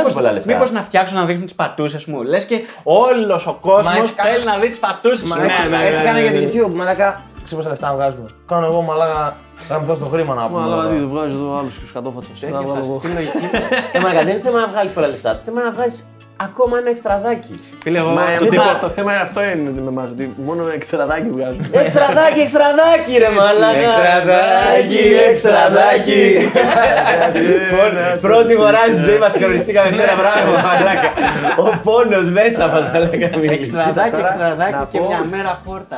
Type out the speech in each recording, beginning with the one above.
Βγάζουν πολλά λεφτά. Μήπως να φτιάξω να δείχνουν τις πατούσες μου. Λες και όλος ο κόσμος Μα έτσι θέλει να δει τις πατούσες Μα μου. έτσι, Ναι, ναι, έτσι ναι, κάνα ναι, για ναι. το YouTube. Μαλάκα, ξέρω πόσα λεφτά βγάζουμε. Κάνω εγώ μαλάκα. Θα μου δώσεις το χρήμα να πούμε. Αλλά τι τώρα. βγάζεις εδώ άλλο και σκατόφατσα. Τέτοια φάση. Τι λογική. Ε, μαλάκα, δεν είναι θέμα να βγάλεις πολλά λεφτά; Θέμα να βγάλει ακόμα ένα εξτραδάκι; Φίλε, εγώ. Μα το το, τύπο- τύπο- το θέμα είναι αυτό είναι με εμάς, ότι μόνο εξτραδάκι βγάζουμε. Εξτραδάκι, εξτραδάκι, ρε μαλάκα. Εξτραδάκι, εξτραδάκι. Πρώτη- Πρώτη φορά στη ζωή μας συγχρονιστήκαμε σε ένα πράγμα, μαλάκα. Ο πόνος μέσα μας, μαλάκα. Εξτραδάκι, Τώρα, εξτραδάκι να και πω- μια μέρα φόρτα.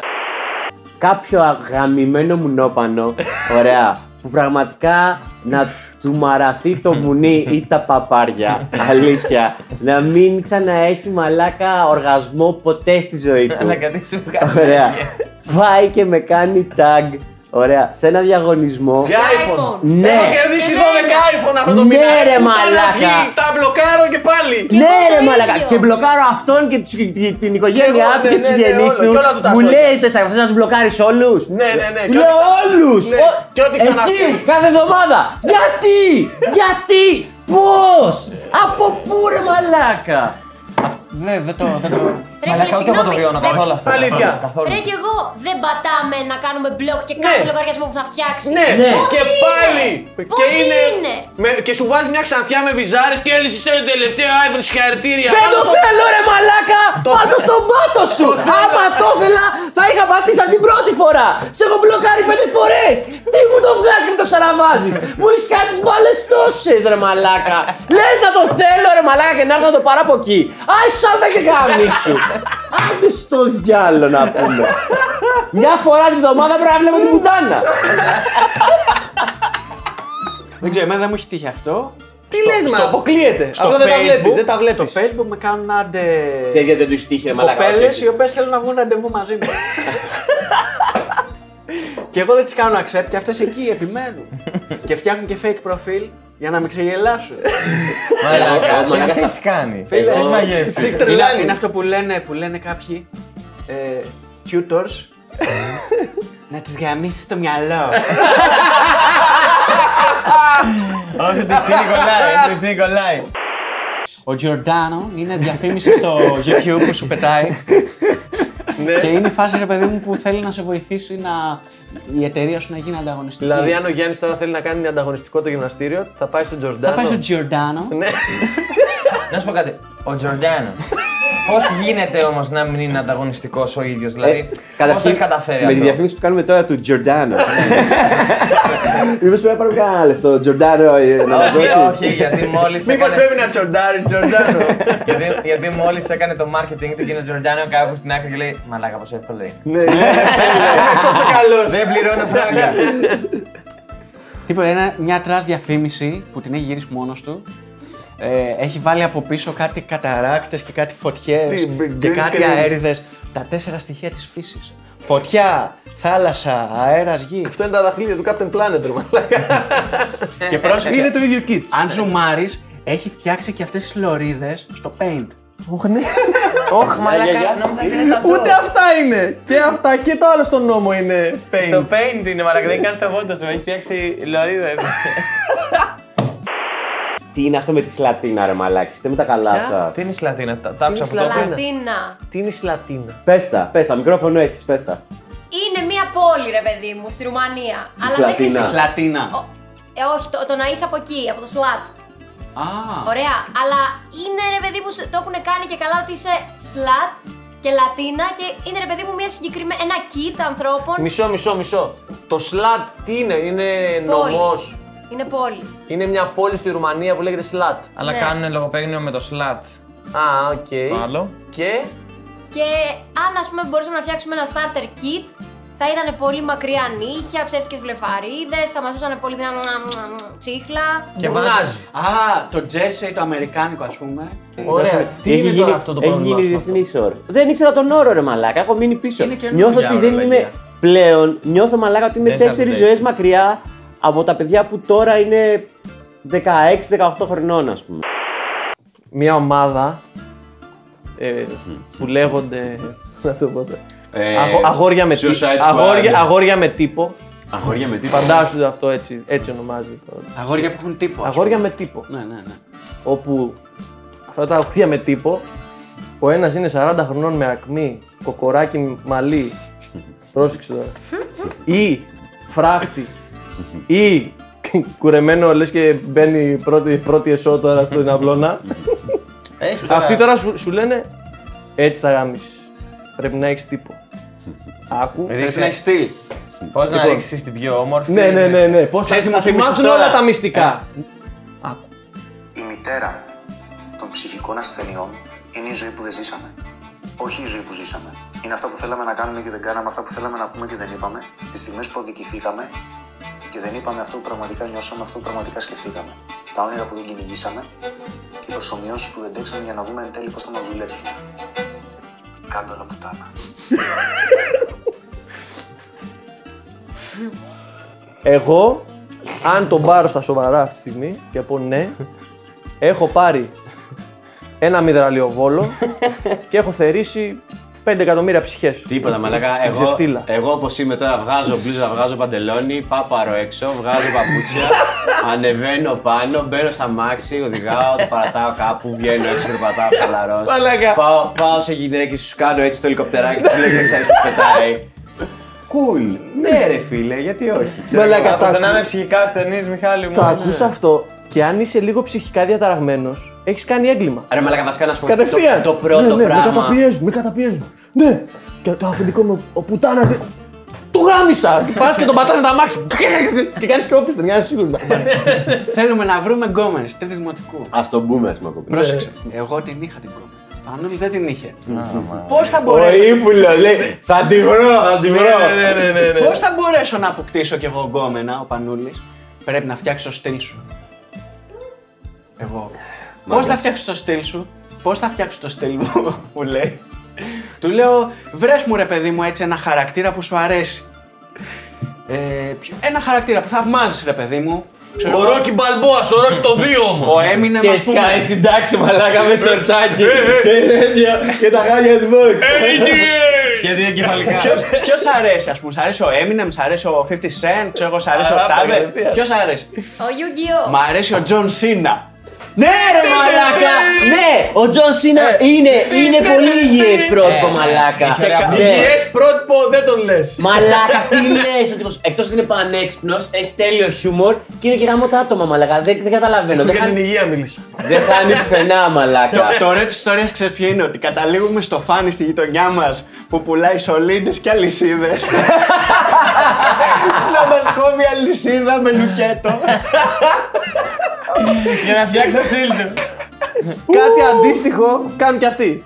Κάποιο αγαμημένο μου νόπανο, ωραία, που πραγματικά να του μαραθεί το μουνί ή τα παπάρια, αλήθεια, να μην ξαναέχει μαλάκα οργασμό ποτέ στη ζωή του. Μαλάκα, τι σου βγάζει. Ωραία. Πάει και με κάνει tag. Ωραία. Σε ένα διαγωνισμό. Για iPhone. iPhone. Ναι. Έχω κερδίσει Εμένα. 12 iPhone αυτό το Ναι, μήνα. ρε, Πουτάνα μαλάκα. βγει, Τα μπλοκάρω και πάλι. Ναι, εγώ ρε το μαλακα. ίδιο. Και μπλοκάρω αυτόν και τους- και την οικογένειά εγώ, του ναι, και του ναι, ναι, συγγενεί όλο, του. και όλα του τα Μου σώτα. λέει τε θα να τους μπλοκάρεις όλους; Ναι, ναι, ναι. Του Και λέω ό,τι- όλους! Ναι, και ό,τι Εκεί, ξαναφύγει. κάθε εβδομάδα. Γιατί! Γιατί! Πώς! Από πού ρε μαλάκα! Δεν δεν το. δεν το- Ρε Μαλάκα, φίλε, ούτε εγώ το συγγνώμη. βιώνω δεν- καθόλου αυτό. Αλήθεια. καθόλου, καθόλου. Ρε και εγώ δεν πατάμε να κάνουμε μπλοκ και κάθε Ναι. λογαριασμό που θα φτιάξει. Ναι, Ναι. Πώς και είναι; πάλι. Πώς και είναι; Με- και σου βάζει μια ξανθιά με βυζάρες και έλυσες το τελευταίο iPhone συγχαρητήρια. Δεν Κάτω το στο- θέλω ρε μαλάκα! Πάτω στον πάτο σου! Άμα το ήθελα θα είχα πατήσει από την πρώτη φορά! Σε έχω μπλοκάρει πέντε φορές! Τι μου το βγάζεις και μου το ξαναβάζεις! Μου έχεις κάνει τις μπάλες τόσες ρε μαλάκα! Λες να το θέλω ρε μαλάκα και να έρθω να το πάρω από εκεί! Άι σάλτα και γάμι σου! Άντε στο διάλο να πούμε! Μια φορά την εβδομάδα πρέπει να βλέπω την πουτάνα! Δεν ξέρω, εμένα δεν μου έχει τύχει αυτό. Τι λες, μα; αποκλείεται. Απλά δεν τα βλέπεις. Δεν τα βλέπεις. Στο facebook με κάνουν άντε. Ξέρεις γιατί δεν τους έχει τύχει ρε μαλάκα. Κοπέλες όχι, οι οποίες θέλουν να βγουν ραντεβού μαζί μου. και εγώ δεν τις κάνω accept και αυτές εκεί επιμένουν. και φτιάχνουν και fake προφίλ για να με ξεγελάσουν. Μαλάκα, Εγώ, μαλάκα, τι σα- έχεις κάνει. Φίλε, Έχεις εγώ- μαγεύσει. Έχεις είναι, τρελάνει. είναι αυτό που λένε, που λένε κάποιοι ε, tutors. να τις γαμίσεις στο μυαλό. Όχι, το ευθύνη κολλάει. Το ευθύνη κολλάει. Ο Giordano είναι διαφήμιση στο YouTube που σου πετάει. Και είναι η φάση, ρε παιδί μου, που θέλει να σε βοηθήσει να... η εταιρεία σου να γίνει ανταγωνιστική. Δηλαδή, αν ο Γιάννης τώρα θέλει να κάνει ανταγωνιστικό το γυμναστήριο, θα πάει στο Τζορντάνο. θα πάει στο Giordano. Ναι. Να σου πω κάτι. Ο Τζορντάνο. Πώς γίνεται όμως να μην είναι ανταγωνιστικός ο ίδιος, δηλαδή. Πώς το έχει καταφέρει με τη αυτό; διαφήμιση που κάνουμε τώρα του Τζορντάνο. Μήπως πρέπει να πάρουμε κανένα λεπτό, Τζορντάνο, ε, να μας Όχι, δώσεις. όχι, γιατί μόλις Μήπως πρέπει να τσορντάρει Τζορντάνο. γιατί, γιατί μόλις έκανε το marketing του και είναι Τζορντάνο κάπου στην άκρη και λέει Μαλάκα, πόσο εύκολο είναι. Ναι, τόσο καλός. Δεν πληρώνω φράγκα. Τίποτα, είναι μια trash διαφήμιση που την έχει γυρίσει μόνος του. Ε, έχει βάλει από πίσω κάτι καταράκτες και κάτι φωτιές Τι, και green κάτι screen. αέριδες. Τα τέσσερα στοιχεία της φύσης. Φωτιά, θάλασσα, αέρας, γη. Αυτό είναι τα δαχτυλίδια του Captain Planet, ρε μαλάκα. και πρόσεξε, Είναι το ίδιο kitsch. αν ζουμάρεις, έχει φτιάξει και αυτές τις λωρίδες στο paint. Όχι, μαλάκα, νόμιζα ότι είναι τα Ούτε αυτά είναι. Και αυτά και το άλλο στον νόμο είναι Στο paint. paint είναι μαλάκα, δεν κάνει το φόντο σου, έχει φτιάξει λωρίδες. Τι είναι αυτό με τη σλατίνα ρε μαλάκι, είστε με τα καλά σας; Τι είναι η Σλατίνα, τα τα άκουσα από το Σλατίνα. Τι είναι η Σλατίνα; Πες τα, πες τα, μικρόφωνο έχεις, πες τα. Είναι μια πόλη, ρε παιδί μου, στη Ρουμανία. Αλλά δεν Σλατίνα. χρησιμοποιεί. Σλατίνα. Ε, όχι, το, το να είσαι από εκεί, από το σλάτ. Α, Ωραία. Αλλά είναι ρε παιδί μου, σε- το έχουν κάνει και καλά ότι είσαι σλάτ και latina και είναι ρε παιδί μου μια συγκεκριμένη. ένα kit ανθρώπων. Μισό, μισό, μισό. Το slut τι είναι, είναι Πόλη. Νομός. Είναι πόλη. Είναι μια πόλη στη Ρουμανία που λέγεται Σλατ. Αλλά Ναι. κάνουν λογοπαίγνιο με το slut. Α, οκ. Το άλλο. Και; Και αν ας πούμε μπορούσαμε να φτιάξουμε ένα starter kit, θα ήταν πολύ μακριά νύχια, ψεύτικες βλεφαρίδες, θα μασούσανε πολύ μια τσίχλα. Και βουνάζει. α, το jersey το αμερικάνικο ας πούμε. Ωραία. Τι Έχει είναι γίνει- τώρα αυτό το Έχει πρόβλημα. γίνει σου με αυτό; διεθνή όρο. Δεν ήξερα τον όρο ρε μαλάκα, έχω μείνει πίσω. Είναι καινούργια Νιώθω ότι δεν ορολογία. είμαι πλέον, νιώθω μαλάκα ότι είμαι Δεν σας τέσσερις αντέχει. ζωές μακριά από τα παιδιά που τώρα είναι 16-18 χρονών, ας πούμε. Μια ομάδα ε, που λέγονται. Να το πω τώρα. Ε, Αγο- αγόρια, με τύπο, Suicide Squad. αγόρια, αγόρια με τύπο. Αγόρια με τίποτα. Φαντάσου αυτό έτσι, έτσι ονομάζεται. Αγόρια που έχουν τύπο. ας Αγόρια με τύπο. πούμε. Ναι, ναι, ναι. Όπου αυτά τα αγόρια με τύπο. Ο ένας είναι 40 χρονών με ακμή, κοκοράκι μαλλί. Πρόσεξε τώρα. Ή φράχτη. Ή κουρεμένο λες και μπαίνει πρώτη, πρώτη εσώ τώρα στην αυλώνα. Έχει Αυτοί τώρα σου, σου λένε έτσι θα γάμισεις. Πρέπει να έχεις τύπο. Άκου. Πρέπει να έχεις στυλ. Πώς να Λοιπόν. ρίξεις την πιο όμορφη. Ναι, ναι, ναι, ναι. Πώς θα, Ξέρεις τι θα μου θύμισες θυμάσουν τώρα; όλα τα μυστικά. Η μητέρα των ψυχικών ασθενειών είναι η ζωή που δεν ζήσαμε. Όχι η ζωή που ζήσαμε. Είναι αυτά που θέλαμε να κάνουμε και δεν κάναμε, αυτά που θέλαμε να πούμε και δεν είπαμε, τις στιγμές που αδικηθήκαμε και δεν είπαμε αυτό που πραγματικά νιώσαμε, αυτό που πραγματικά σκεφτήκαμε. Τα όνειρα που δεν κυνηγήσαμε και οι προσωμιώσει που δεν τρέξαμε για να δούμε εν τέλει πώς θα μας δουλέψουν. Κάντε όλα πουτάνα. Εγώ, αν τον πάρω στα σοβαρά αυτή τη στιγμή και πω ναι, έχω πάρει ένα μυδραλιοβόλο και έχω θερήσει 5 εκατομμύρια ψυχές. Τίποτα, μαλάκα. Στην Εγώ, ξεφτύλα. εγώ όπως είμαι τώρα, βγάζω μπλούζα, βγάζω παντελόνι, πάπαρο έξω, βγάζω παπούτσια, ανεβαίνω πάνω, μπαίνω στα μάξι, οδηγάω, το παρατάω κάπου, βγαίνω έξω, περπατάω χαλαρό. Μαλάκα. Πάω, πάω σε γυναίκες, σου κάνω έτσι το ελικοπτεράκι, τους λέω να ξέρεις πώς πετάει. Κουλ. Ναι, ρε φίλε, γιατί όχι. Ξέρω Μαλάκα, εγώ. τα Από το να ακού- είμαι ψυχικά ασθενής, Μιχάλη μου. Το ακούς αυτό και αν είσαι λίγο ψυχικά διαταραγμένος, έχεις κάνει έγκλημα. Ρε μαλάκα, βασικά να σου πω Κατευθείαν. το, το πρώτο ναι, ναι, Με πράγμα. καταπιέζουν, με καταπιέζουν. Ναι. Και το αφεντικό μου, ο πουτάνα. Του γάμισα! Και πας και τον πατάνε τα μάξι. και κάνεις και όπισθεν, για να είσαι σίγουρο. Θέλουμε να βρούμε γκόμενες, τρίτη δημοτικού. Α το μπούμε, ας πούμε. κοπέλα. Πρόσεξε. Εγώ την είχα την γκόμενη. Πανούλης δεν την είχε. Πώς θα Ο μπορέσω. ύπουλος λέει Θα τη βρω, θα τη βρω. Πώς θα μπορέσω να αποκτήσω κι εγώ γκόμενα, ο Πανούλης; Πρέπει να φτιάξω το στυλ σου. Εγώ. Πώς θα φτιάξω το στυλ σου, Πώς θα φτιάξω το στυλ μου, μου λέει. Του λέω, βρες μου ρε παιδί μου έτσι ένα χαρακτήρα που σου αρέσει. Ε, ποιο- ένα χαρακτήρα που θαυμάζεις ρε παιδί μου. Ξέρω Ο εγώ, Ρόκι Μπαλμπόα, ο Ρόκι το 2 όμως. ο Έμινε Και σκάει στην τάξη μαλάκα με σορτσάκι και τέτοια, και τα χάλια του box. Και δύο κεφαλικά. Ποιο αρέσει, ας πούμε, σ' αρέσει ο Eminem, σ' αρέσει ο 50 Cent, ξέρω εγώ, σ' αρέσει ο Τάδε. Ποιος αρέσει; Ο Yu-Gi-Oh! Μ' αρέσει ο John Cena. Ναι, ρε μαλάκα! Ναι! Ο John Cena είναι, είναι πολύ υγιές πρότυπο, μαλάκα. Και κα- Ναι. Υγιές πρότυπο δεν τον λες. Μαλάκα, τι λες, ο τύπος, εκτός ότι είναι πανέξυπνος, έχει τέλειο χιούμορ και είναι και γαμώ τα άτομα, μαλάκα. Δεν, δεν καταλαβαίνω. Δεν Για την χάνει, υγεία μίλησα. δεν χάνει πουθενά, μαλάκα. Το, το ωραίο τη ιστορία ξέρεις ποιο είναι, ότι καταλήγουμε στο φάνη στη γειτονιά μας που πουλάει σωλήνες και αλυσίδες. να μας κόβει αλυσίδα με λουκέτο. Για να φτιάξει το στυλ του. Κάτι αντίστοιχο κάνουν και αυτοί.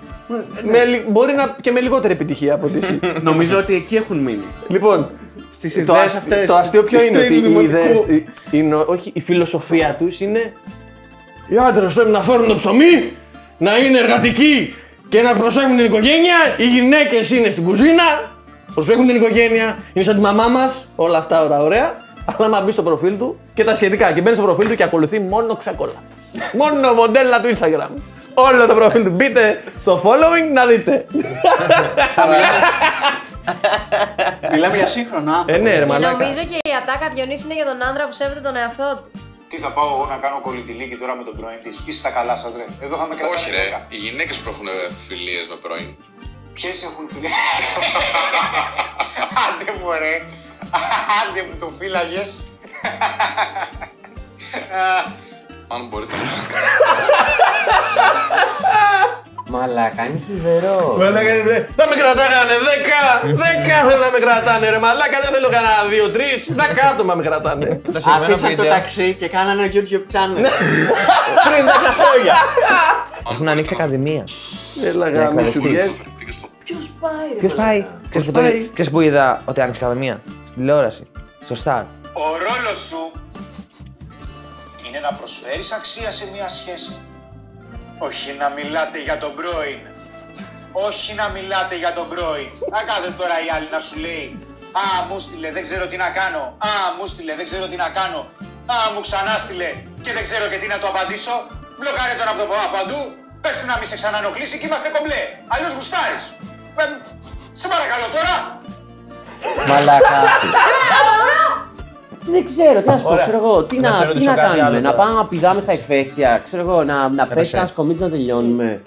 Με λι- μπορεί να και με λιγότερη επιτυχία από ότι εσύ. Νομίζω ότι εκεί έχουν μείνει. λοιπόν, Στις το, ιδέες ασ- αυτές. το αστείο ποιο είναι, ότι οι ιδέες, οι- είναι, όχι, η φιλοσοφία τους είναι οι άντρες πρέπει να φέρουν το ψωμί, να είναι εργατικοί και να προσέχουν την οικογένεια, οι γυναίκες είναι στην κουζίνα, προσέχουν την οικογένεια, είναι σαν τη μαμά μας, όλα αυτά τα ωραία. Αλλά άμα μπει στο προφίλ του και τα σχετικά και μπαίνει στο προφίλ του και ακολουθεί μόνο ξακόλα. μόνο μοντέλα του Instagram. Όλο το προφίλ του. Μπείτε στο following να δείτε. Μιλάμε για σύγχρονο άνθρωπο. ε, ναι, ρε Και μαλάκα. νομίζω και η ατάκα Διονύση είναι για τον άντρα που σέβεται τον εαυτό του. Τι θα πάω εγώ να κάνω κολλητηλίκη τώρα με τον πρώην της; Είστε τα καλά σας, ρε. Εδώ θα με κρατάνε. Όχι ρε, δέκα. οι γυναίκες που έχουν φιλίες με πρώην. Ποιες έχουν φιλί. Άντε μου, ρε. Άντε μου το φύλαγες. Αν μπορείτε Μαλάκα, είναι θλιβερό. Μαλάκα είναι. ρε. Θα με κρατάγανε 10! 10 θέλω να με κρατάνε, ρε Μαλάκα. Δεν θέλω κανένα 2-3. 10 άτομα με κρατάνε. Το συγκεκριμένο Αφήσαν το βίντεο ταξί και κάνανε ένα YouTube channel. Πριν 10 χρόνια. έχουν ανοίξει ακαδημία. Έλα Για γάμι σου εκπαιδευτής. βγες. Ποιος πάει, Ξέρεις που, το- πάει; ξέρεις που είδα ότι άνοιξε ακαδημία; Στην τηλεόραση. Στο Star. Ο ρόλος σου είναι να προσφέρεις αξία σε μια σχέση. Όχι να μιλάτε για τον πρώην. Όχι να μιλάτε για τον πρώην. Να κάθε τώρα η άλλη να σου λέει Α, μου στείλε, δεν ξέρω τι να κάνω. Α, μου στείλε, δεν ξέρω τι να κάνω. Α, μου ξανά στείλε και δεν ξέρω και τι να το απαντήσω. Μπλοκάρε τον από το από παντού. Πες του να μην σε ξανανοκλήσει και είμαστε κομπλέ. Αλλιώς γουστάρεις. Ε, σε παρακαλώ τώρα. Μαλάκα. Δεν ξέρω, τι να σου πω, Ωραία. ξέρω εγώ. Τι Να να, σε τι ρωτήσω να κάτι κάνουμε, άλλο να τώρα. πάμε να πηδάμε στα ηφαίστεια, ξέρω εγώ, να, να πέσει Έπεσε. ένα κομίτι να τελειώνουμε.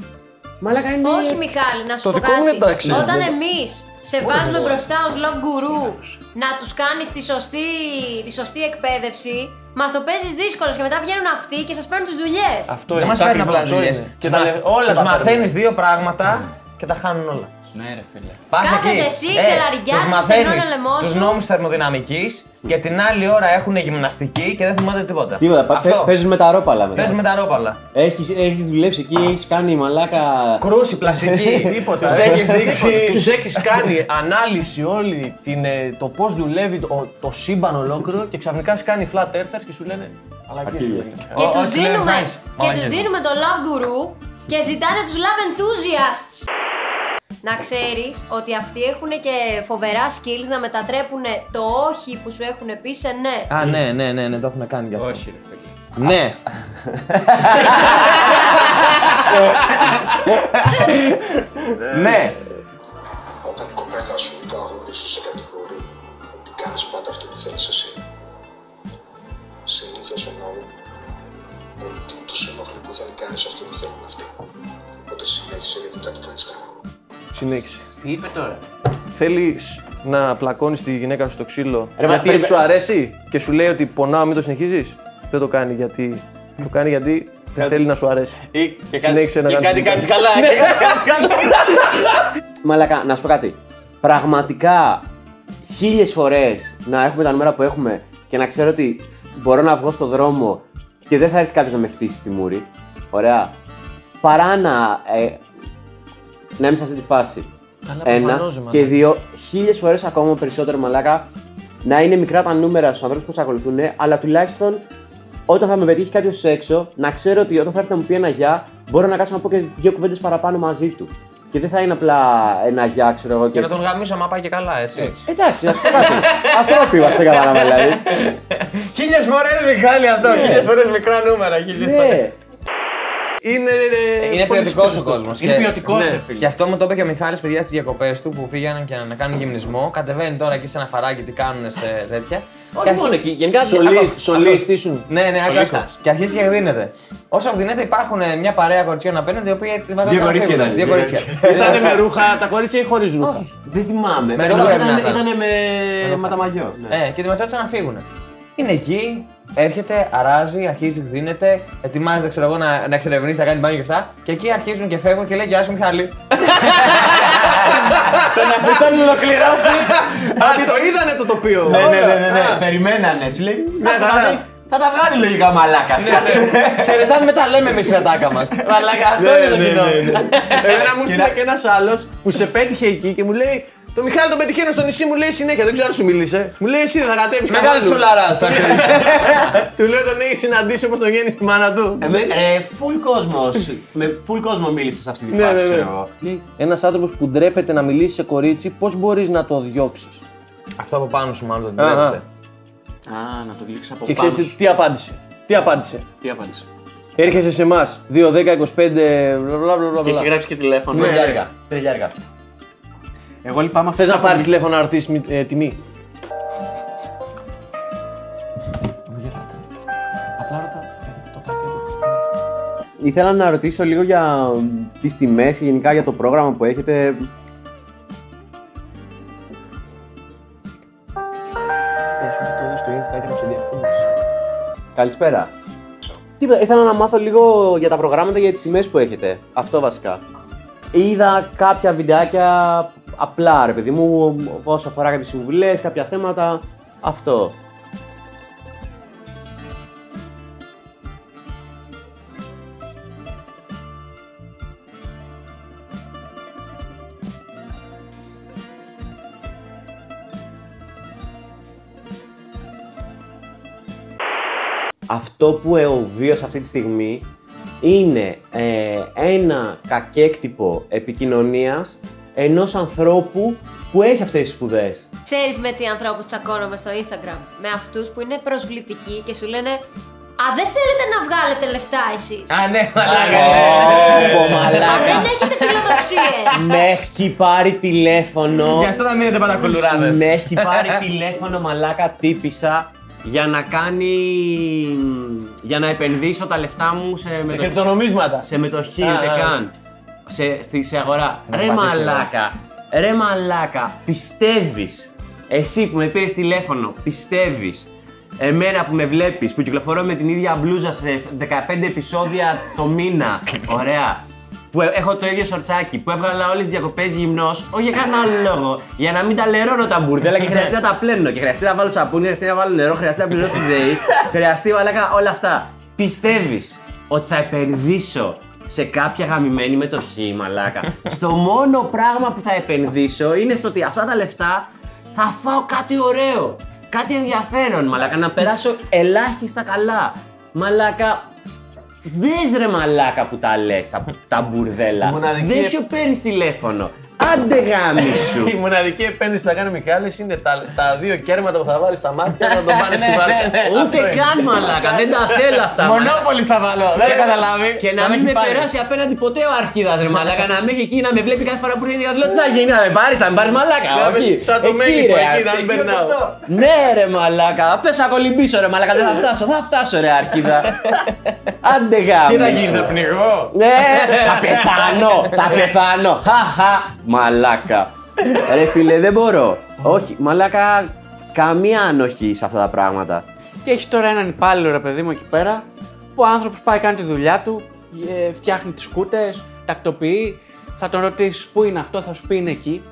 Μαλάκα είναι. Όχι, Μιχάλη, να σου Το πω δικό μου κάτι. εντάξει. Όταν εμείς σε βάζουμε μπροστά ως love guru να τους κάνεις τη σωστή, τη σωστή εκπαίδευση, μας το παίζεις δύσκολος και μετά βγαίνουν αυτοί και σας παίρνουν τις δουλειές. Αυτό Δεν είναι. μας αυτό παίρνει ακριβώς, απλά αυτό δουλειές. είναι. Και τα λε- όλα Τους τα παίρνουμε. μαθαίνει δύο πράγματα και τα χάνουν όλα. Ναι, ρε φίλε. Πας Κάθεσαι εκεί, εσύ, ε, ξελαρικιάζεις, τους μαθαίνεις στεγνώνει ο λαιμός Τους σου. νόμους θερμοδυναμικής και την άλλη ώρα έχουν γυμναστική και δεν θυμάται τίποτα. Τίποτα, πα- Αυτό. παίζουν με τα ρόπαλα μετά. Παίζουν με τα ρόπαλα. Έχεις, έχεις δουλέψει εκεί, έχεις κάνει μαλάκα. Κρούση, πλαστική, τίποτα. Τους Τους έχεις έχεις δείξει, δείξει. τους έχεις κάνει ανάλυση όλη την, ε, το πώς δουλεύει το, το σύμπαν ολόκληρο και ξαφνικά σου κάνει flat earthers και σου λένε αλλαγές σου Αρχίδια. λένε. Και Ω, τους όχι, ναι, δίνουμε, nice. και Μαλακές. τους δίνουμε το love guru και ζητάνε τους love enthusiasts. Να ξέρεις ότι αυτοί έχουν και φοβερά skills να μετατρέπουν το όχι που σου έχουν πει σε ναι. Α, ναι, ναι, ναι, ναι, το έχουν κάνει κι αυτό. Όχι, ρε φίλε. Ναι. ναι. Όταν η κοπέλα σου ή το αγόρι σου σε κατηγορεί ότι κάνεις πάντα αυτό που θέλεις εσύ, συνήθως εννοούν ότι τους ενοχλεί που δεν κάνεις αυτό που θέλουν αυτοί. Οπότε συνέχισε γιατί κάτι κάνεις καλά. Συνέχισε. Τι είπε τώρα; Θέλεις να πλακώνεις τη γυναίκα σου στο ξύλο Ρε, μα γιατί πρέπει- σου αρέσει και σου λέει ότι πονάω μην το συνεχίζεις; Δεν το κάνει γιατί... Το κάνει γιατί δεν θέλει να σου αρέσει. Ή και Συνέχισε να και κάνεις κάτι την κάνεις κίνηση. καλά. και κάτι κάνεις καλά. Μαλάκα, να σου πω κάτι. Πραγματικά χίλιες φορές να έχουμε τα νούμερα που έχουμε και να ξέρω ότι μπορώ να βγω στο δρόμο και δεν θα έρθει κάποιος να με φτύσει στη μούρη. Ωραία. Παρά να, ε, να είμαι σε αυτή τη φάση. Αλλά Ένα. προφανώς, ρε, Και μαλάκα. δύο, χίλιες φορές ακόμα περισσότερο μαλάκα να είναι μικρά τα νούμερα στους ανθρώπους που σε ακολουθούν, αλλά τουλάχιστον όταν θα με πετύχει κάποιος έξω, να ξέρω ότι όταν θα έρθει να μου πει ένα γεια, μπορώ να κάτσω να πω και δύο κουβέντες παραπάνω μαζί του. Και δεν θα είναι απλά ένα γεια, ξέρω εγώ. Και να τον γαμίσω άμα πάει και καλά, έτσι. Εντάξει, να σου πω κάτι. Αυτό αυτό κατάλαβα δηλαδή. Χίλιες φορές Μιχάλη αυτό. Χίλιες φορές μικρά νούμερα. χίλιες φορές. Ναι. Είναι, ε, Είναι πολύ ποιοτικός ο σωστό. κόσμος. Είναι ποιοτικός, ρε φίλε. Και αυτό μου το είπε και ο Μιχάλης παιδιά στις διακοπές του που πήγαιναν και να κάνουν γυμνισμό. Κατεβαίνει τώρα εκεί σε ένα φαράκι τι κάνουν σε τέτοια. Και Όχι αρχι- μόνο εκεί, γενικά. Σολίστ, άκου- σολίστ, ήσουν. Ναι, ναι, Σολίστας. άκου. Και αρχίζει και δίνεται. Όσο δίνεται, υπάρχουν ε, μια παρέα κοριτσιών απέναντι, οι οποίοι τη βάζουν Δύο να κορίτσια φύγουν. ήταν, Δύο δύο κορίτσια. Ήταν με ρούχα, τα κορίτσια ή χωρίς ρούχα; Δεν θυμάμαι. Με Νομίζω ρούχα ήταν, έπρεπε να ήταν ήταν. με ματαμαγιό. Ναι. Ε, και τη ματσάτσα να φύγουν. Είναι εκεί, έρχεται, αράζει, αρχίζει, δίνεται, ετοιμάζεται ξέρω εγώ, να, να εξερευνήσει, να κάνει μπάνιο και αυτά. Και εκεί αρχίζουν και φεύγουν και λέει Γεια σου Μιχάλη. Τον αφήσαν να ολοκληρώσει. Α, το είδανε το τοπίο. Ναι, ναι, ναι, ναι, ναι. Περιμένανε. Σου λέει. «Να ναι, τα ναι. δει». Θα τα βγάλει λογικά μαλάκας. Κάτσε. Χαιρετάμε μετά, λέμε εμείς την ατάκα μας. Μαλάκα, αυτό Ναι, είναι το ναι, κοινό. ναι, ναι. Εμένα μου Σκηνά- στείλε και ένας άλλος που σε πέτυχε εκεί και μου λέει Το Μιχάλη τον πετυχαίνω στο νησί, μου λέει συνέχεια. Δεν ξέρω αν σου μίλησε. Μου λέει εσύ δεν θα κατέβεις Μεγάλο σουλαρά. Του λέω τον έχεις συναντήσει όπως τον γέννη τη μάνα του. Ε, με- Ρε, full κόσμος. Με full κόσμο μίλησες σε αυτή τη Ναι, φάση, ναι, ναι. ξέρω εγώ. Ένας άνθρωπος που ντρέπεται να μιλήσει σε κορίτσι, πώς μπορείς να το διώξεις; Αυτό από πάνω σου μάλλον δεν Αχα. τρέψε. Α, να το δείξω από Και πάνω. ξέρεις τι, τι απάντησε; Τι απάντησε; Τι απάντησε; Έρχεσαι σε εμάς 2, 10, 25. Μπλα, μπλα, μπλα, Και έχει μπλα. γράψει και τηλέφωνο. Ναι. Τριλιάρικα. Τριλιάρικα. Εγώ λυπάμαι αυτό. Θες να πάρεις τηλέφωνο να ρωτήσεις ε, τιμή; Απλά ρωτάω. Το πακέτο της τιμής. Ήθελα να ρωτήσω λίγο για τις τιμές και γενικά για το πρόγραμμα που έχετε. Πες μου το δεις στο Instagram σε διαφήμιση. Καλησπέρα. Τίποτα, ήθελα να μάθω λίγο για τα προγράμματα για τις τιμές που έχετε. Αυτό βασικά. Είδα κάποια βιντεάκια απλά, ρε παιδί μου, όσο αφορά κάποιες συμβουλές, κάποια θέματα. Αυτό. Αυτό που ε, βίωσα αυτή τη στιγμή είναι ε, ένα κακέκτυπο επικοινωνίας ενός ανθρώπου που έχει αυτές τις σπουδές. Ξέρεις με τι ανθρώπους τσακώνομαι στο Instagram; Με αυτούς που είναι προσβλητικοί και σου λένε Α, δεν θέλετε να βγάλετε λεφτά εσείς. Α, ναι, μαλάκα. Ω, Α, μαλάκα. δεν έχετε φιλοδοξίες. Με έχει πάρει τηλέφωνο. Γι' αυτό να μείνετε πάντα κουλουράδε. Με έχει πάρει τηλέφωνο μαλάκα τύπησα για να κάνει. για να επενδύσω τα λεφτά μου σε, Σε μετοχή, κρυπτονομίσματα. σε μετοχή, Α, ούτε α, α. καν. Σε, στη, σε αγορά. ρε πατήσεις μαλάκα, ρε μαλάκα, πιστεύεις, εσύ που με πήρες τηλέφωνο, πιστεύεις, εμένα που με βλέπεις, που κυκλοφορώ με την ίδια μπλούζα σε 15 επεισόδια το μήνα, ωραία, που ε- έχω το ίδιο σορτσάκι, που έβγαλα όλες τις διακοπές γυμνός, όχι για κανένα άλλο λόγο, για να μην τα λερώνω τα μπουρδέλα και χρειαστεί να τα πλένω και χρειαστεί να βάλω σαπούνι, χρειαστεί να βάλω νερό, χρειαστεί να πληρώσω την ΔΕΗ, χρειαστεί μαλάκα όλα αυτά. Πιστεύεις ότι θα επενδύσω σε κάποια γαμημένη μετοχή, μαλάκα. στο μόνο πράγμα που θα επενδύσω είναι στο ότι αυτά τα λεφτά θα φάω κάτι ωραίο. Κάτι ενδιαφέρον, μαλάκα. Να περάσω ελάχιστα καλά. Μαλάκα, Δες ρε μαλάκα που τα λες, τα, τα μπουρδέλα. Μοναδική Δες επ- και παίρνεις τηλέφωνο. Άντε γάμι σου. Η μοναδική επένδυση που θα κάνει ο Μιχάλης είναι τα, τα δύο κέρματα που θα βάλει στα μάτια να τον πάνε στη βάρκα. Ούτε καν μαλάκα, δεν τα θέλω αυτά. μαλάκα. Μονόπολη θα βάλω, δεν Και- έχω καταλάβει. Και να Θα μην έχει με πάρει. περάσει απέναντι ποτέ ο αρχίδας ρε μαλάκα, να με έχει εκεί να με βλέπει κάθε φορά που έρχεται και να του λέω τι θα γίνει, να με πάρει, θα με πάρει μαλάκα. Να με- Όχι. σαν το Εκεί, Μέγικο, ρε, εκεί, να μην εκεί περνάω. όπως το- Ναι ρε μαλάκα, πες να κολυμπήσω ρε μαλάκα, δεν θα φτάσω, θα φτάσω ρε αρχίδα. Άντε γάμι Τι θα γίνει, σου. θα πνιγώ; Ναι, θα πεθάνω, θα πεθάνω. Χαχα, μαλάκα. Ρε φίλε, δεν μπορώ. Όχι, μαλάκα, καμία ανοχή σε αυτά τα πράγματα. Και έχει τώρα έναν υπάλληλο ρε παιδί μου εκεί πέρα που ο άνθρωπος πάει κάνει τη δουλειά του, ε, φτιάχνει τις κούτε, τακτοποιεί. Θα τον ρωτήσεις πού είναι αυτό, θα σου πει είναι εκεί.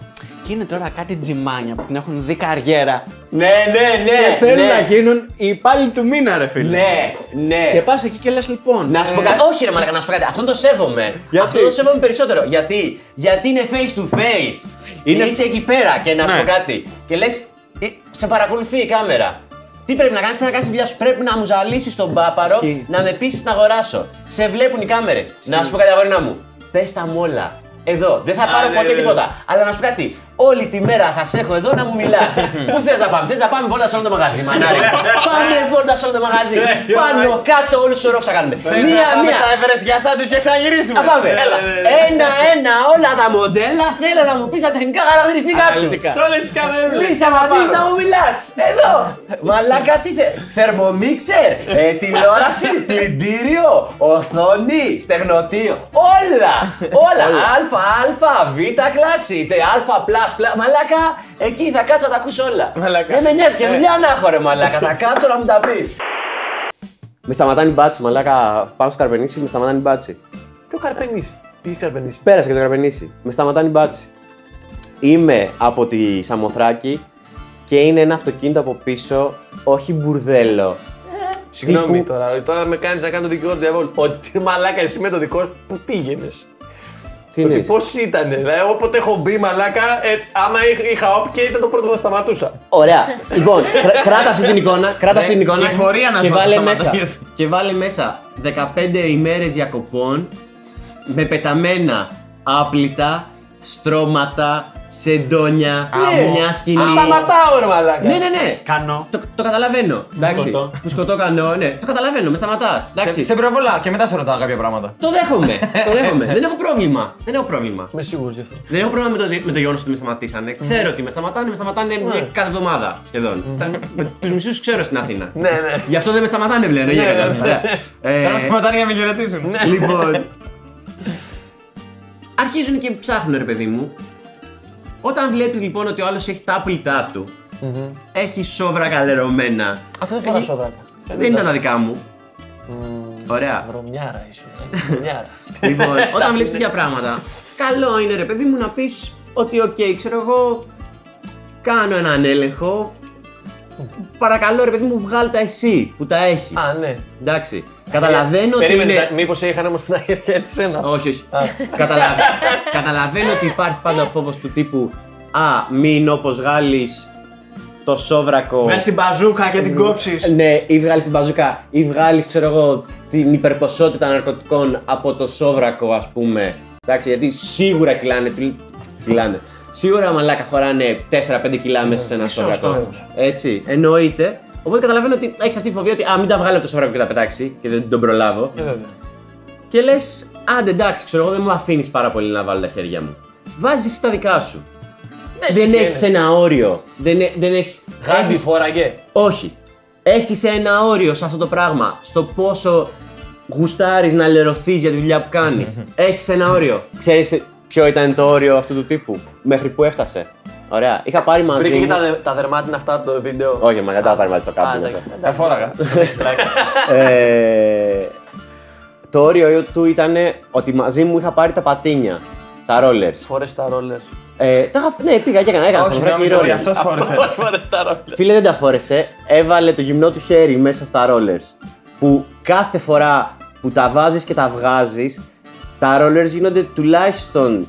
Και είναι τώρα κάτι τζιμάνια που την έχουν δει καριέρα. Ναι, ναι, και θέλουν να γίνουν οι υπάλληλοι του μήνα, ρε φίλε. Ναι, ναι. Και πας εκεί και λες λοιπόν. Να σου πω ε, κάτι. Όχι, ρε Μαλάκα, να σου πω κάτι. Αυτόν το σέβομαι. Γιατί; Αυτό το σέβομαι περισσότερο. Γιατί, Γιατί είναι face to face. Είναι- Είσαι εκεί πέρα και να σου Ναι. πω κάτι. Και λες, σε παρακολουθεί η κάμερα. Τι πρέπει να κάνεις, πρέπει να κάνεις τη δουλειά σου. Πρέπει να μου ζαλίσεις τον πάπαρο, Ισχύει. να με πείσεις να αγοράσω. Σε βλέπουν οι κάμερες. Να σου πω κάτι, αγόρινα μου. Πες τα μου όλα. Εδώ. Δεν θα πάρω ναι, ποτέ ναι, ναι. τίποτα. Αλλά να σου πω κάτι. Όλη τη μέρα θα σε έχω εδώ να μου μιλάς. Πού θες να πάμε, θες να πάμε βόλτα σε όλο το μαγαζί, μανάρι. πάμε βόλτα σε όλο το μαγαζί. Πάνω κάτω όλους τους ορόφους θα κάνουμε. Μία, Πάμε μία. στα Everest σάντουιτς και ξαναγυρίσουμε. Α, πάμε, έλα. Ένα-ένα όλα τα μοντέλα θέλω να μου πεις τα τεχνικά χαρακτηριστικά του. Αναλυτικά. Σε όλες τις κάμερες. Μην σταματήσει να μου μιλάς. Εδώ. Μαλάκα τι θε. Θερμομίξερ, ε, τηλεόραση, πλυντήριο, οθόνη, στεγνοτήριο. Όλα. Όλα. Άλφα, άλφα, β κλάση, τε άλφα plus, πλά- Μαλάκα, εκεί θα κάτσω να τα ακούσω όλα. Μαλάκα. Δεν με νοιάζει και δουλειά να έχω ρε μαλάκα. Θα κάτσω να μου τα πεις. Με σταματάνε η μπάτσι, μαλάκα. Πάω στο καρπενήσι, με σταματάνε η μπάτσι. Τι ο Καρπενήσι; Τι έχει Καρπενήσι; Πέρασε και το καρπενήσι. Με σταματάνε η μπάτσι. Είμαι από τη Σαμοθράκη και είναι ένα αυτοκίνητο από πίσω, όχι μπουρδέλο. Συγγνώμη Τύπου- τώρα, τώρα με κάνεις να κάνω το δικηγόρο του διαβόλου. Ότι μαλάκα εσύ με το δικό σου, πού πήγαινες; Τι Ότι είναι. πώς ήταν, δηλαδή όποτε έχω μπει μαλάκα, ε, άμα είχα- είχα όπ και ήταν το πρώτο που θα σταματούσα. Ωραία. λοιπόν, κρά- κράτα αυτή την εικόνα, κράτα αυτή την εικόνα και φορεία να και σου βάλε σταματήσει. μέσα. Και βάλε μέσα 15 ημέρες διακοπών με πεταμένα άπλυτα, στρώματα, σεντόνια, μια σκηνή. Α, σταματάω ρε μαλάκα. Ναι, ναι, ναι. Κάνω. Το, το καταλαβαίνω. Εντάξει. Φουσκωτό. Φουσκωτό κανό, ναι. Το καταλαβαίνω, με σταματάς. Εντάξει. Σε, σε προβολά και μετά σε ρωτάω κάποια πράγματα. Το δέχομαι. το δέχομαι. Δεν έχω πρόβλημα. Δεν έχω πρόβλημα. Είμαι σίγουρος γι' αυτό. Δεν έχω πρόβλημα με το, με το γεγονός ότι με σταματήσανε. Ξέρω ότι με σταματάνε, με σταματάνε μια κάθε εβδομάδα σχεδόν. Τους μισούς ξέρω στην Αθήνα. Ναι, ναι. Γι' αυτό δεν με σταματάνε πλέον. δεν γίνεται. Ωραία. Ε, Τώρα σταματάνε για να με χαιρετήσουν. Λοιπόν. Αρχίζουν και ψάχνουν, ρε παιδί μου. Όταν βλέπει λοιπόν ότι ο άλλος έχει τα άπλυτά του, έχει σώβρακα λερωμένα. Αυτό δεν φορά Έχει- σώβρακα. Δεν ήταν τα δικά μου. Ωραία. Βρωμιάρα ήσουν. ε. Βρωμιάρα. Λοιπόν, όταν βλέπεις τέτοια πράγματα, καλό είναι ρε παιδί μου να πεις ότι, οκ, ξέρω εγώ, κάνω έναν έλεγχο. Παρακαλώ, ρε παιδί μου, βγάλ τα εσύ που τα έχεις. Α, ναι. Εντάξει. Καταλαβαίνω ότι Περίμενε, είναι. μήπως είχαν όμως να έρθει έτσι σένα. Όχι, όχι. Καταλα... Καταλαβαίνω ότι υπάρχει πάντα ο φόβος του τύπου Α, μην όπως Γάλλη το σόβρακο. Βγάλεις την μπαζούκα και την κόψεις. Ναι, ή βγάλεις την μπαζούκα, ή βγάλεις, ξέρω εγώ, την υπερποσότητα ναρκωτικών από το σόβρακο, ας πούμε. Εντάξει, γιατί σίγουρα κυλάνε. τι- Κυλάνε. Σίγουρα μαλάκα χωράνε 4-5 κιλά μέσα σε ένα σόβρακο. βέβαιος. Έτσι, εννοείται. Οπότε καταλαβαίνω ότι έχεις αυτή τη φοβία ότι α, μην τα βγάλω από το σόβρακο και τα πετάξει και δεν τον προλάβω. Ε, βέβαια. Και λες, άντε εντάξει, ξέρω εγώ, δεν μου αφήνεις πάρα πολύ να βάλω τα χέρια μου. Βάζεις εσύ τα δικά σου. δεν συγχαίρε. έχεις ένα όριο. Δεν, ε- δεν έχει. Γάντι φοράγε. Όχι. Έχεις ένα όριο σε αυτό το πράγμα. Στο πόσο γουστάρεις να λερωθείς για τη δουλειά που κάνεις. Έχεις ένα όριο. Ξέρεις ποιο ήταν το όριο αυτού του τύπου, μέχρι που έφτασε; Ωραία. Είχα πάρει μαζί. Βρήκε και μου- τα, δε- τα δερμάτινα αυτά από το βίντεο. Όχι, μα δεν τα είχα πάρει μαζί στο Α, κάμπινγκ. εντάξει. Τα φόραγα. ε, το όριο του ήταν ότι μαζί μου είχα πάρει τα πατίνια, τα rollers. Φορές τα ρόλερ. Ε, τα είχα, ναι, πήγα και έκανα, έκανα Όχι, στο βράκι νόμιζα ότι rollers. αυτός φόρεσε. Φορές τα ρόλερ. Φίλε δεν τα φόρεσε, έβαλε το γυμνό του χέρι μέσα στα rollers. Που κάθε φορά που τα βάζεις και τα βγάζεις, τα rollers γίνονται τουλάχιστον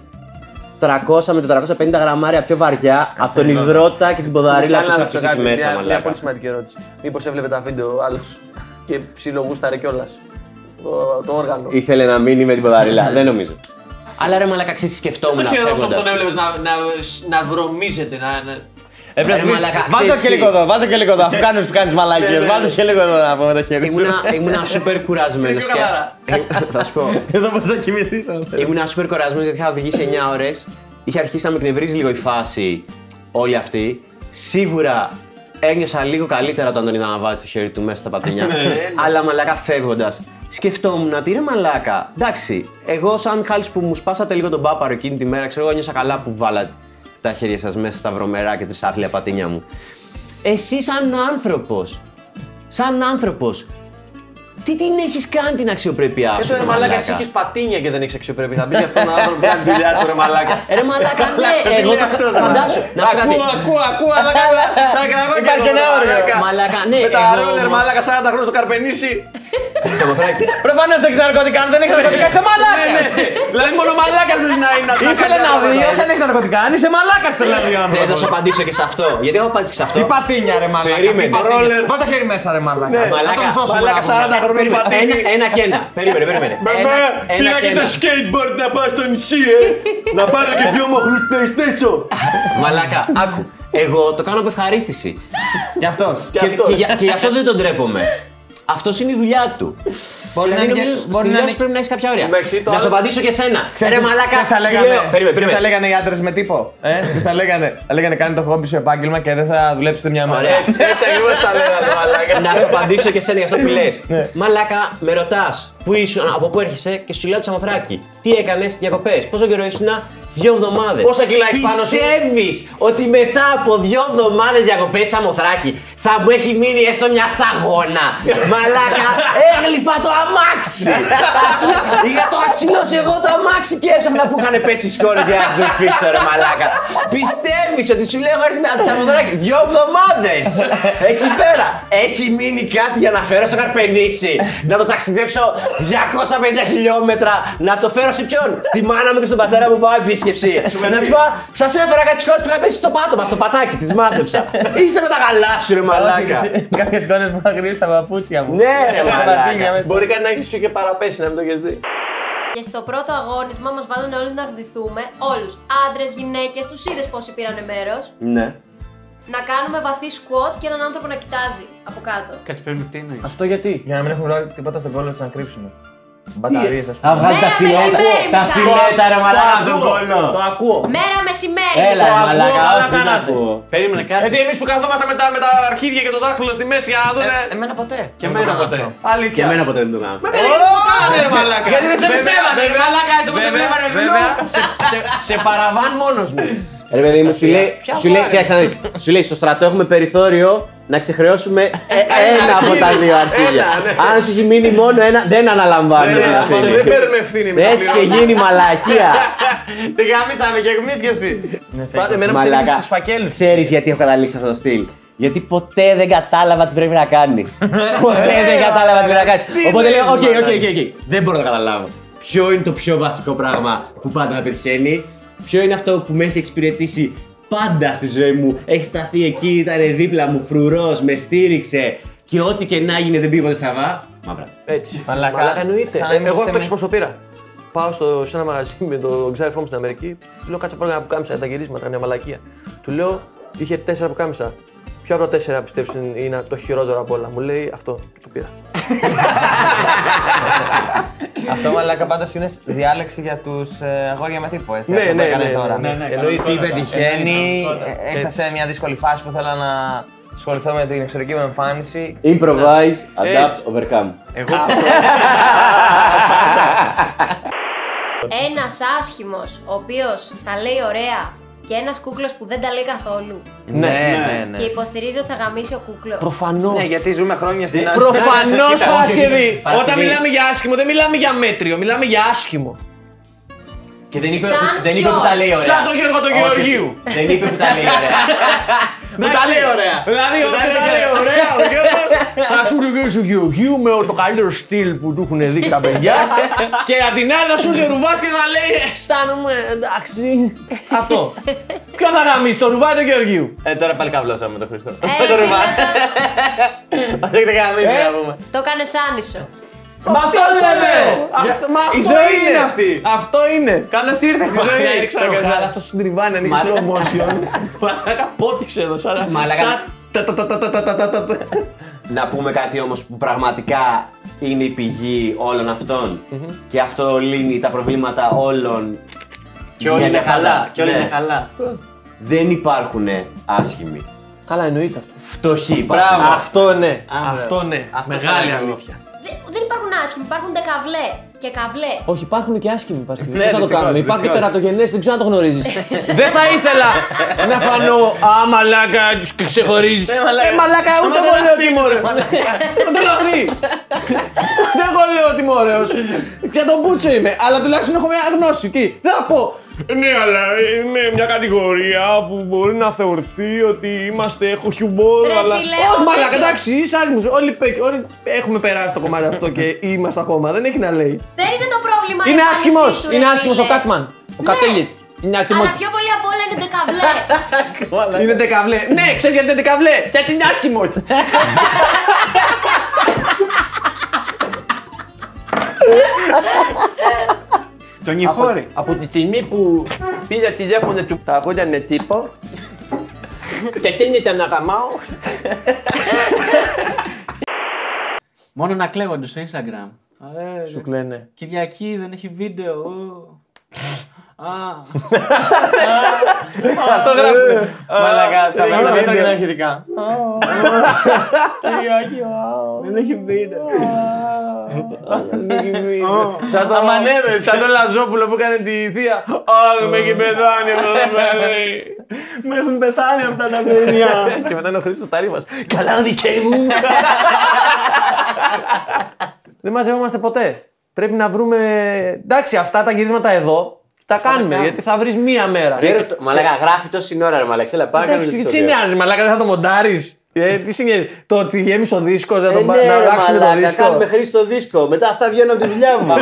300 με 450 γραμμάρια πιο βαριά από τον υδρότα και την ποδαρίλα που σε αφήσει εκεί μέσα, Μια, μια μαλάκα. πολύ σημαντική ερώτηση. Μήπως έβλεπε τα βίντεο ο άλλος και ψιλογούσταρε κιόλας. Το, το όργανο. Ήθελε να μείνει με την ποδαρίλα, δεν νομίζω. Αλλά ρε μαλάκα, ξέρεις, σκεφτόμουν Το χειρότερο που φεύγοντας. τον έβλεπες να, να, να βρωμίζεται. Να, να... Έπρεπε Ρε να πεις, μαλάκα, Βάλτε το ξέρεις και τι; λίγο εδώ, βάλτε το και λίγο εδώ. Αφού κάνεις που κάνεις μαλακίες, βάλτε το και λίγο εδώ να πούμε το χέρι σου. Ήμουνα, ήμουνα super κουρασμένος. Πιο καθαρά. Θα σου πω. Εδώ μπορείς να κοιμηθείς. αν θέλεις. Ήμουνα super κουρασμένος γιατί είχα οδηγήσει 9 ώρες. Είχε αρχίσει να με εκνευρίζει λίγο η φάση όλη αυτή. Σίγουρα ένιωσα λίγο καλύτερα όταν τον είδα να βάζει το χέρι του μέσα στα πατίνια. Αλλά μαλάκα φεύγοντας. Σκεφτόμουν ότι ρε μαλάκα. Εντάξει, εγώ σαν χάλης που μου σπάσατε λίγο τον πάπαρο εκείνη τη μέρα, ξέρω εγώ νιώσα καλά που βάλατε τα χέρια σας μέσα στα βρωμερά και τρισάθλια πατίνια μου. Εσύ σαν άνθρωπος, σαν άνθρωπος, τι την έχεις κάνει την αξιοπρέπειά Και σου. το ρε ρε μαλάκα, εσύ έχεις πατίνια και δεν έχεις αξιοπρέπεια. Θα μπει για αυτόν τον άνθρωπο που κάνει τη δουλειά του ρε μαλάκα. Ε, Ρε μαλάκα, ναι, εγώ το φαντάσου. Να σου πω κάτι. Ακούω, ακούω, ακούω, αλλά καλά. Θα κραγώ και Υπάρχει εγώ, ένα όριο. μαλάκα. Μαλάκα, ναι, Με τα εγώ ρόλερ όμως- μαλάκα 40 χρόνια στο καρπενήσι. Σεμοθράκι. Προφανώς έχεις ναρκωτικά, αν δεν έχεις ναρκωτικά είσαι Ναι, μαλάκας. ναι. Δηλαδή μόνο μαλάκα πρέπει να είναι. να τα Ήθελε κάνει να αυτά δει, τα όχι αν έχεις ναρκωτικά, αν είσαι μαλάκας το λέει ο Θες να άνθρωπος. σου απαντήσω και σε αυτό. Γιατί έχω απαντήσει και σε αυτό. Τι πατίνια ρε μαλάκα. Περίμενε. τι πατίνια. Ρόλερ. Βάλ το χέρι μέσα ρε μαλάκα. Ναι. Να τον Μαλάκα, σώσουμε. μαλάκα να πούμε. 40 χρόνια Ένα, πατίνι. ένα και ένα. Περίμενε, περίμενε. Ένα, ένα και ένα. skateboard να πάω στο νησί, ε. Να πάρω και δύο μοχλούς PlayStation. Μαλάκα, άκου. Εγώ το κάνω από ευχαρίστηση. Και αυτός. Και, και, για- και γι' αυτό δεν τον τρέπομαι. Αυτός είναι η δουλειά του. Μπορεί να Δηλαδή, είναι και- νομίζω μπορεί στη να δουλειά είναι- σου πρέπει να έχεις κάποια όρια. Εντάξει, το Να σου άλλο- απαντήσω και εσένα. Ρε μαλάκα, Ξέρεις τι θα σου λέγανε, λέω. Περίμενε, τι θα περίμενε. λέγανε οι άντρες με τύπο. Ε, τι θα λέγανε; Θα λέγανε κάνει το χόμπι σου επάγγελμα και δεν θα δουλέψετε μια μέρα. Ωραία. Έτσι, έτσι ακριβώς τα λέγανε μαλάκα. Να σου απαντήσω και εσένα για αυτό που λες. Ναι. Μαλάκα, με ρωτάς πού ήσουν, από πού έρχεσαι και σου λέω από Σαμοθράκη. Τι έκανες διακοπές, πόσο καιρό ήσουν, δύο εβδομάδες. Πόσα κιλά έχεις πάνω σου; Πιστεύεις ότι μετά από δύο εβδομάδες διακοπές Σαμοθράκη θα μου έχει μείνει έστω μια σταγόνα; Μαλάκα, έγλυφα το αμάξι. Ας πούμε, Είχα το αξιλώσει εγώ το αμάξι και έψαχνα που είχαν πέσει οι σκόρες για να τους φίξω, ρε μαλάκα. Πιστεύεις ότι σου λέω έχω έρθει από τη Σαμοθράκη δύο εβδομάδες. Εκεί πέρα. Έχει μείνει κάτι για να φέρω στο Καρπενήσι. να το ταξιδέψω 250 χιλιόμετρα. Να το φέρω σε ποιον; Στη μάνα μου και στον πατέρα μου πάω επίσκεψη. να τους πω, σας έφερα κάτι σκόρες που είχα πέσει στο πάτωμα, στο πατάκι, τη μάζεψα. Είσαι με τα γαλά σου, ρε μαλάκα. Κάποιες κόνες που είχα γυρίσει τα παπούτσια μου. Ναι, ρε Τα μαλάκα. πατίνια μέσα. Μπορεί κάτι να έχεις σου και παραπέσει να μην το έχεις δει. Και στο πρώτο αγώνισμα μας βάλανε όλους να γδυθούμε, όλους. Άντρες, γυναίκες, τους είδες πόσοι πήραν μέρος. Ναι. Να κάνουμε βαθύ squat και έναν άνθρωπο να κοιτάζει από κάτω. Κάτσε περίμενε, τι εννοείς. Αυτό γιατί; Για να μην έχουμε βγάλει τίποτα στον κόλλο του να κρύψουμε. Μπαταρίες ας Θα πούμε. βγάλει τα Μέρα στιλέτα. μεσημέρι, Τα Μιχάλη. στιλέτα, ρε μαλάκα, τον ακούω, κόλλο. Το ακούω. Μέρα μεσημέρι. Έλα, λοιπόν. ρε μαλάκα, αλλά όχι, δεν κάνατε. ακούω. Περίμενε, κάτσε. Γιατί εμείς που καθόμαστε με τα, με τα αρχίδια και το δάχτυλο στη μέση για να δούμε. Εμένα ποτέ. Και εμένα ποτέ. Αλήθεια. Και εμένα ποτέ δεν το κάνω. Κάνε ρε μαλάκα. Γιατί δεν σε Βέβαια, πιστεύανε, ρε βέβαια, μαλάκα, έτσι όπως σε βέβαια, βλέπανε Βέβαια, σε, σε, σε παραβάν μόνος μου. Ρε παιδί μου, σου λέει, σου λέει, κοίταξε να δεις, σου λέει, στο στρατό έχουμε περιθώριο να ξεχρεώσουμε ε- ένα από τα δύο αρχίδια. Ένα, ναι. Αν σου έχει μείνει μόνο ένα, δεν αναλαμβάνουμε Δεν την αναλαμβάνουμε, ευθύνη. δεν παίρνουμε ευθύνη με τα Έτσι και πληρώνουμε. γίνει μαλακία. Την γάμισαμε και εμείς και εσύ. Πάτε εμένα που θέλει στους φακέλους. ξέρεις γιατί έχω καταλήξει αυτό το στυλ; Γιατί ποτέ δεν κατάλαβα τι πρέπει να κάνεις. ποτέ δεν κατάλαβα τι πρέπει να κάνεις. Οπότε λέω: Οκ, οκ, οκ, οκ. Δεν μπορώ να καταλάβω. Ποιο είναι το πιο βασικό πράγμα που πάντα με πετυχαίνει, Ποιο είναι αυτό που με έχει εξυπηρετήσει πάντα στη ζωή μου. Έχει σταθεί εκεί, ήταν δίπλα μου, φρουρός, με στήριξε και ό,τι και να γίνει δεν πήγε ποτέ στραβά. Μαύρα. Έτσι. Μαλάκα. Μαλάκα εννοείται. Σαν Ε, εμείς Εγώ αυτό εμείς- έξω πώς το πήρα. Πάω στο, σε ένα μαγαζί με τον ξάδερφό μου στην Αμερική. Του λέω κάτσε πρόγραμμα που κάμισα τα γυρίσματα, μια μαλακία. Του λέω είχε τέσσερα που κάμισα. Ποιο από τα τέσσερα πιστεύεις είναι το χειρότερο από όλα. Μου λέει αυτό. Το πήρα. Αυτό μαλάκα πάντως είναι διάλεξη για τους ε, αγόρια με τύπο, έτσι. Ναι, αυτό που ναι, έκανε ναι, τώρα. ναι, ναι, Εννοείται τι κανονικότατα. πετυχαίνει, Κανονικότατα. ε, έφτασε σε μια δύσκολη φάση που θέλω να ασχοληθώ με την εξωτερική μου εμφάνιση. Improvise, adapt, Έτσι. overcome. Εγώ. Ένας άσχημος, ο οποίος τα λέει ωραία και ένας κούκλος που δεν τα λέει καθόλου. Ναι, ναι, ναι. Και υποστηρίζει ότι θα γαμίσει ο κούκλος. Προφανώς. Ναι, γιατί ζούμε χρόνια στην άλλη. Προφανώς Κοίτα, Παρασκευή. Παρασκευή. Όταν μιλάμε για άσχημο, δεν μιλάμε για μέτριο, μιλάμε για άσχημο. Και δεν είπε, Σαν δεν είπε ποιο; που τα λέει ωραία. Σαν τον Γιώργο τον Όχι. Γεωργίου. Δεν είπε που τα λέει ωραία. Που τα λέει ωραία. Δηλαδή, Που τα όταν λέει τα λέει ωραία, ο Γιώργος θα σου λέει ο Γιώργος του Γεωργίου με το καλύτερο στυλ που του έχουν δείξει τα παιδιά. Και απ' την άλλη θα σου λέει ο Ρουβάς και θα λέει «Ε, αισθάνομαι εντάξει. Αυτό. Ποιο θα γαμίσει, το Ρουβά ή το Γεωργίου. Ε, τώρα πάλι καβλώσαμε με τον Χριστό. Ε, Με τον φίλε, Ρουβά. το- Μας έχετε καμίσει να πούμε. Το έκανε άνισο. Μα αυτό λέω! Αυτό- Μα Η αυτό ζωή είναι είναι αυτή. Αυτό είναι. Καλώς ήρθες στη ζωή. Έριξα το χάλασα στην τριβάνι, ανοίξει slow motion. Μαλάκα πότισε εδώ, σαν... Μαλάκα. Να πούμε κάτι όμως που πραγματικά είναι η πηγή όλων αυτών και αυτό λύνει τα προβλήματα όλων. Και όλοι είναι καλά. Και όλοι ναι. είναι καλά. Δεν υπάρχουν άσχημοι. Καλά εννοείται αυτό. Φτωχοί υπάρχουν. Ναι. Αυτό ναι. Αυτό ναι. Μεγάλη αλήθεια. αλήθεια. Δεν υπάρχουν άσχημοι, υπάρχουν δεκαβλέ και καβλέ. Όχι, υπάρχουν και άσχημοι Παρασκευή. Ναι, Πώς θα το δυστυχώς, κάνουμε. Υπάρχει και δυστυχώς. τερατογενές, δεν ξέρω αν το γνωρίζεις. Δεν θα ήθελα να φανώ Α, μαλάκα, του ξεχωρίζεις. Ε, μαλάκα. Ε, μαλάκα, ούτε εγώ λέω ότι είμαι ωραίο. Δεν λαθεί. Δεν εγώ λέω ότι είμαι ωραίος. Για τον Μπούτσο είμαι, αλλά τουλάχιστον έχω μια γνώση εκεί. Δεν θα πω. Ναι, αλλά είμαι μια κατηγορία που μπορεί να θεωρηθεί ότι είμαστε, έχω χιουμόρ, Ρε αλλά. φίλε, Όχι, ο μαλάκα, τέτοιος- εντάξει, είσαι άσχημος. Όλοι, πε- όλοι έχουμε περάσει το κομμάτι αυτό και είμαστε ακόμα. Δεν έχει να λέει. Δεν είναι το πρόβλημα. η Είναι εμφάνισή άσχημο! του, ρε Είναι άσχημο ο φίλε. Κάτμαν. Ο Ναι. Κατέλη. Είναι Αλλά ατιμότητα. πιο πολύ απ' όλα είναι δεκαβλέ. Είναι δεκαβλέ. Ναι, ξέρεις γιατί είναι δεκαβλέ. Γιατί είναι άσχημο. Τον Ιχώρη. Από τη στιγμή που πήρα τηλέφωνο του τα αγόρια με τύπο και καίνεται να γαμάω. Μόνο να κλαίγονται στο Instagram. Ε, Σου κλαίνε. Κυριακή δεν έχει βίντεο. ω. Α, Αυτό γράφουμε. Μαλακά, θα δεν πάμε έχει τα βίντεο. αρχιτικά. δεν έχει βίντεο. Σαν το αμανέδες. Σαν τον Λαζόπουλο που έκανε τη θεία. Αχ, με έχει πεθάνει αυτό το παιδί. Με έχουν πεθάνει αυτά τα παιδιά. Και μετά είναι ο Χρήστος Ταρίβας. Καλά δικέ μου. Δεν μαζεύομαστε ποτέ. Πρέπει να βρούμε. Εντάξει, αυτά τα γυρίσματα εδώ τα κάνουμε. Γιατί θα βρεις μία μέρα. Ξέρω το- Μαλάκα, γράφει τόση ώρα ρε μαλάκα. Έλα, πάμε Εντάξει, τι σε νοιάζει, μαλάκα, δεν θα το μοντάρεις. Ε, τι σημαίνει, το ότι γέμισε ο δίσκος, να Ε, τον ναι, πα- να ρε, αλλάξουμε το μαλάκα, δίσκο. κάνουμε χρήση στο δίσκο. Μετά αυτά βγαίνουν από τη δουλειά μου.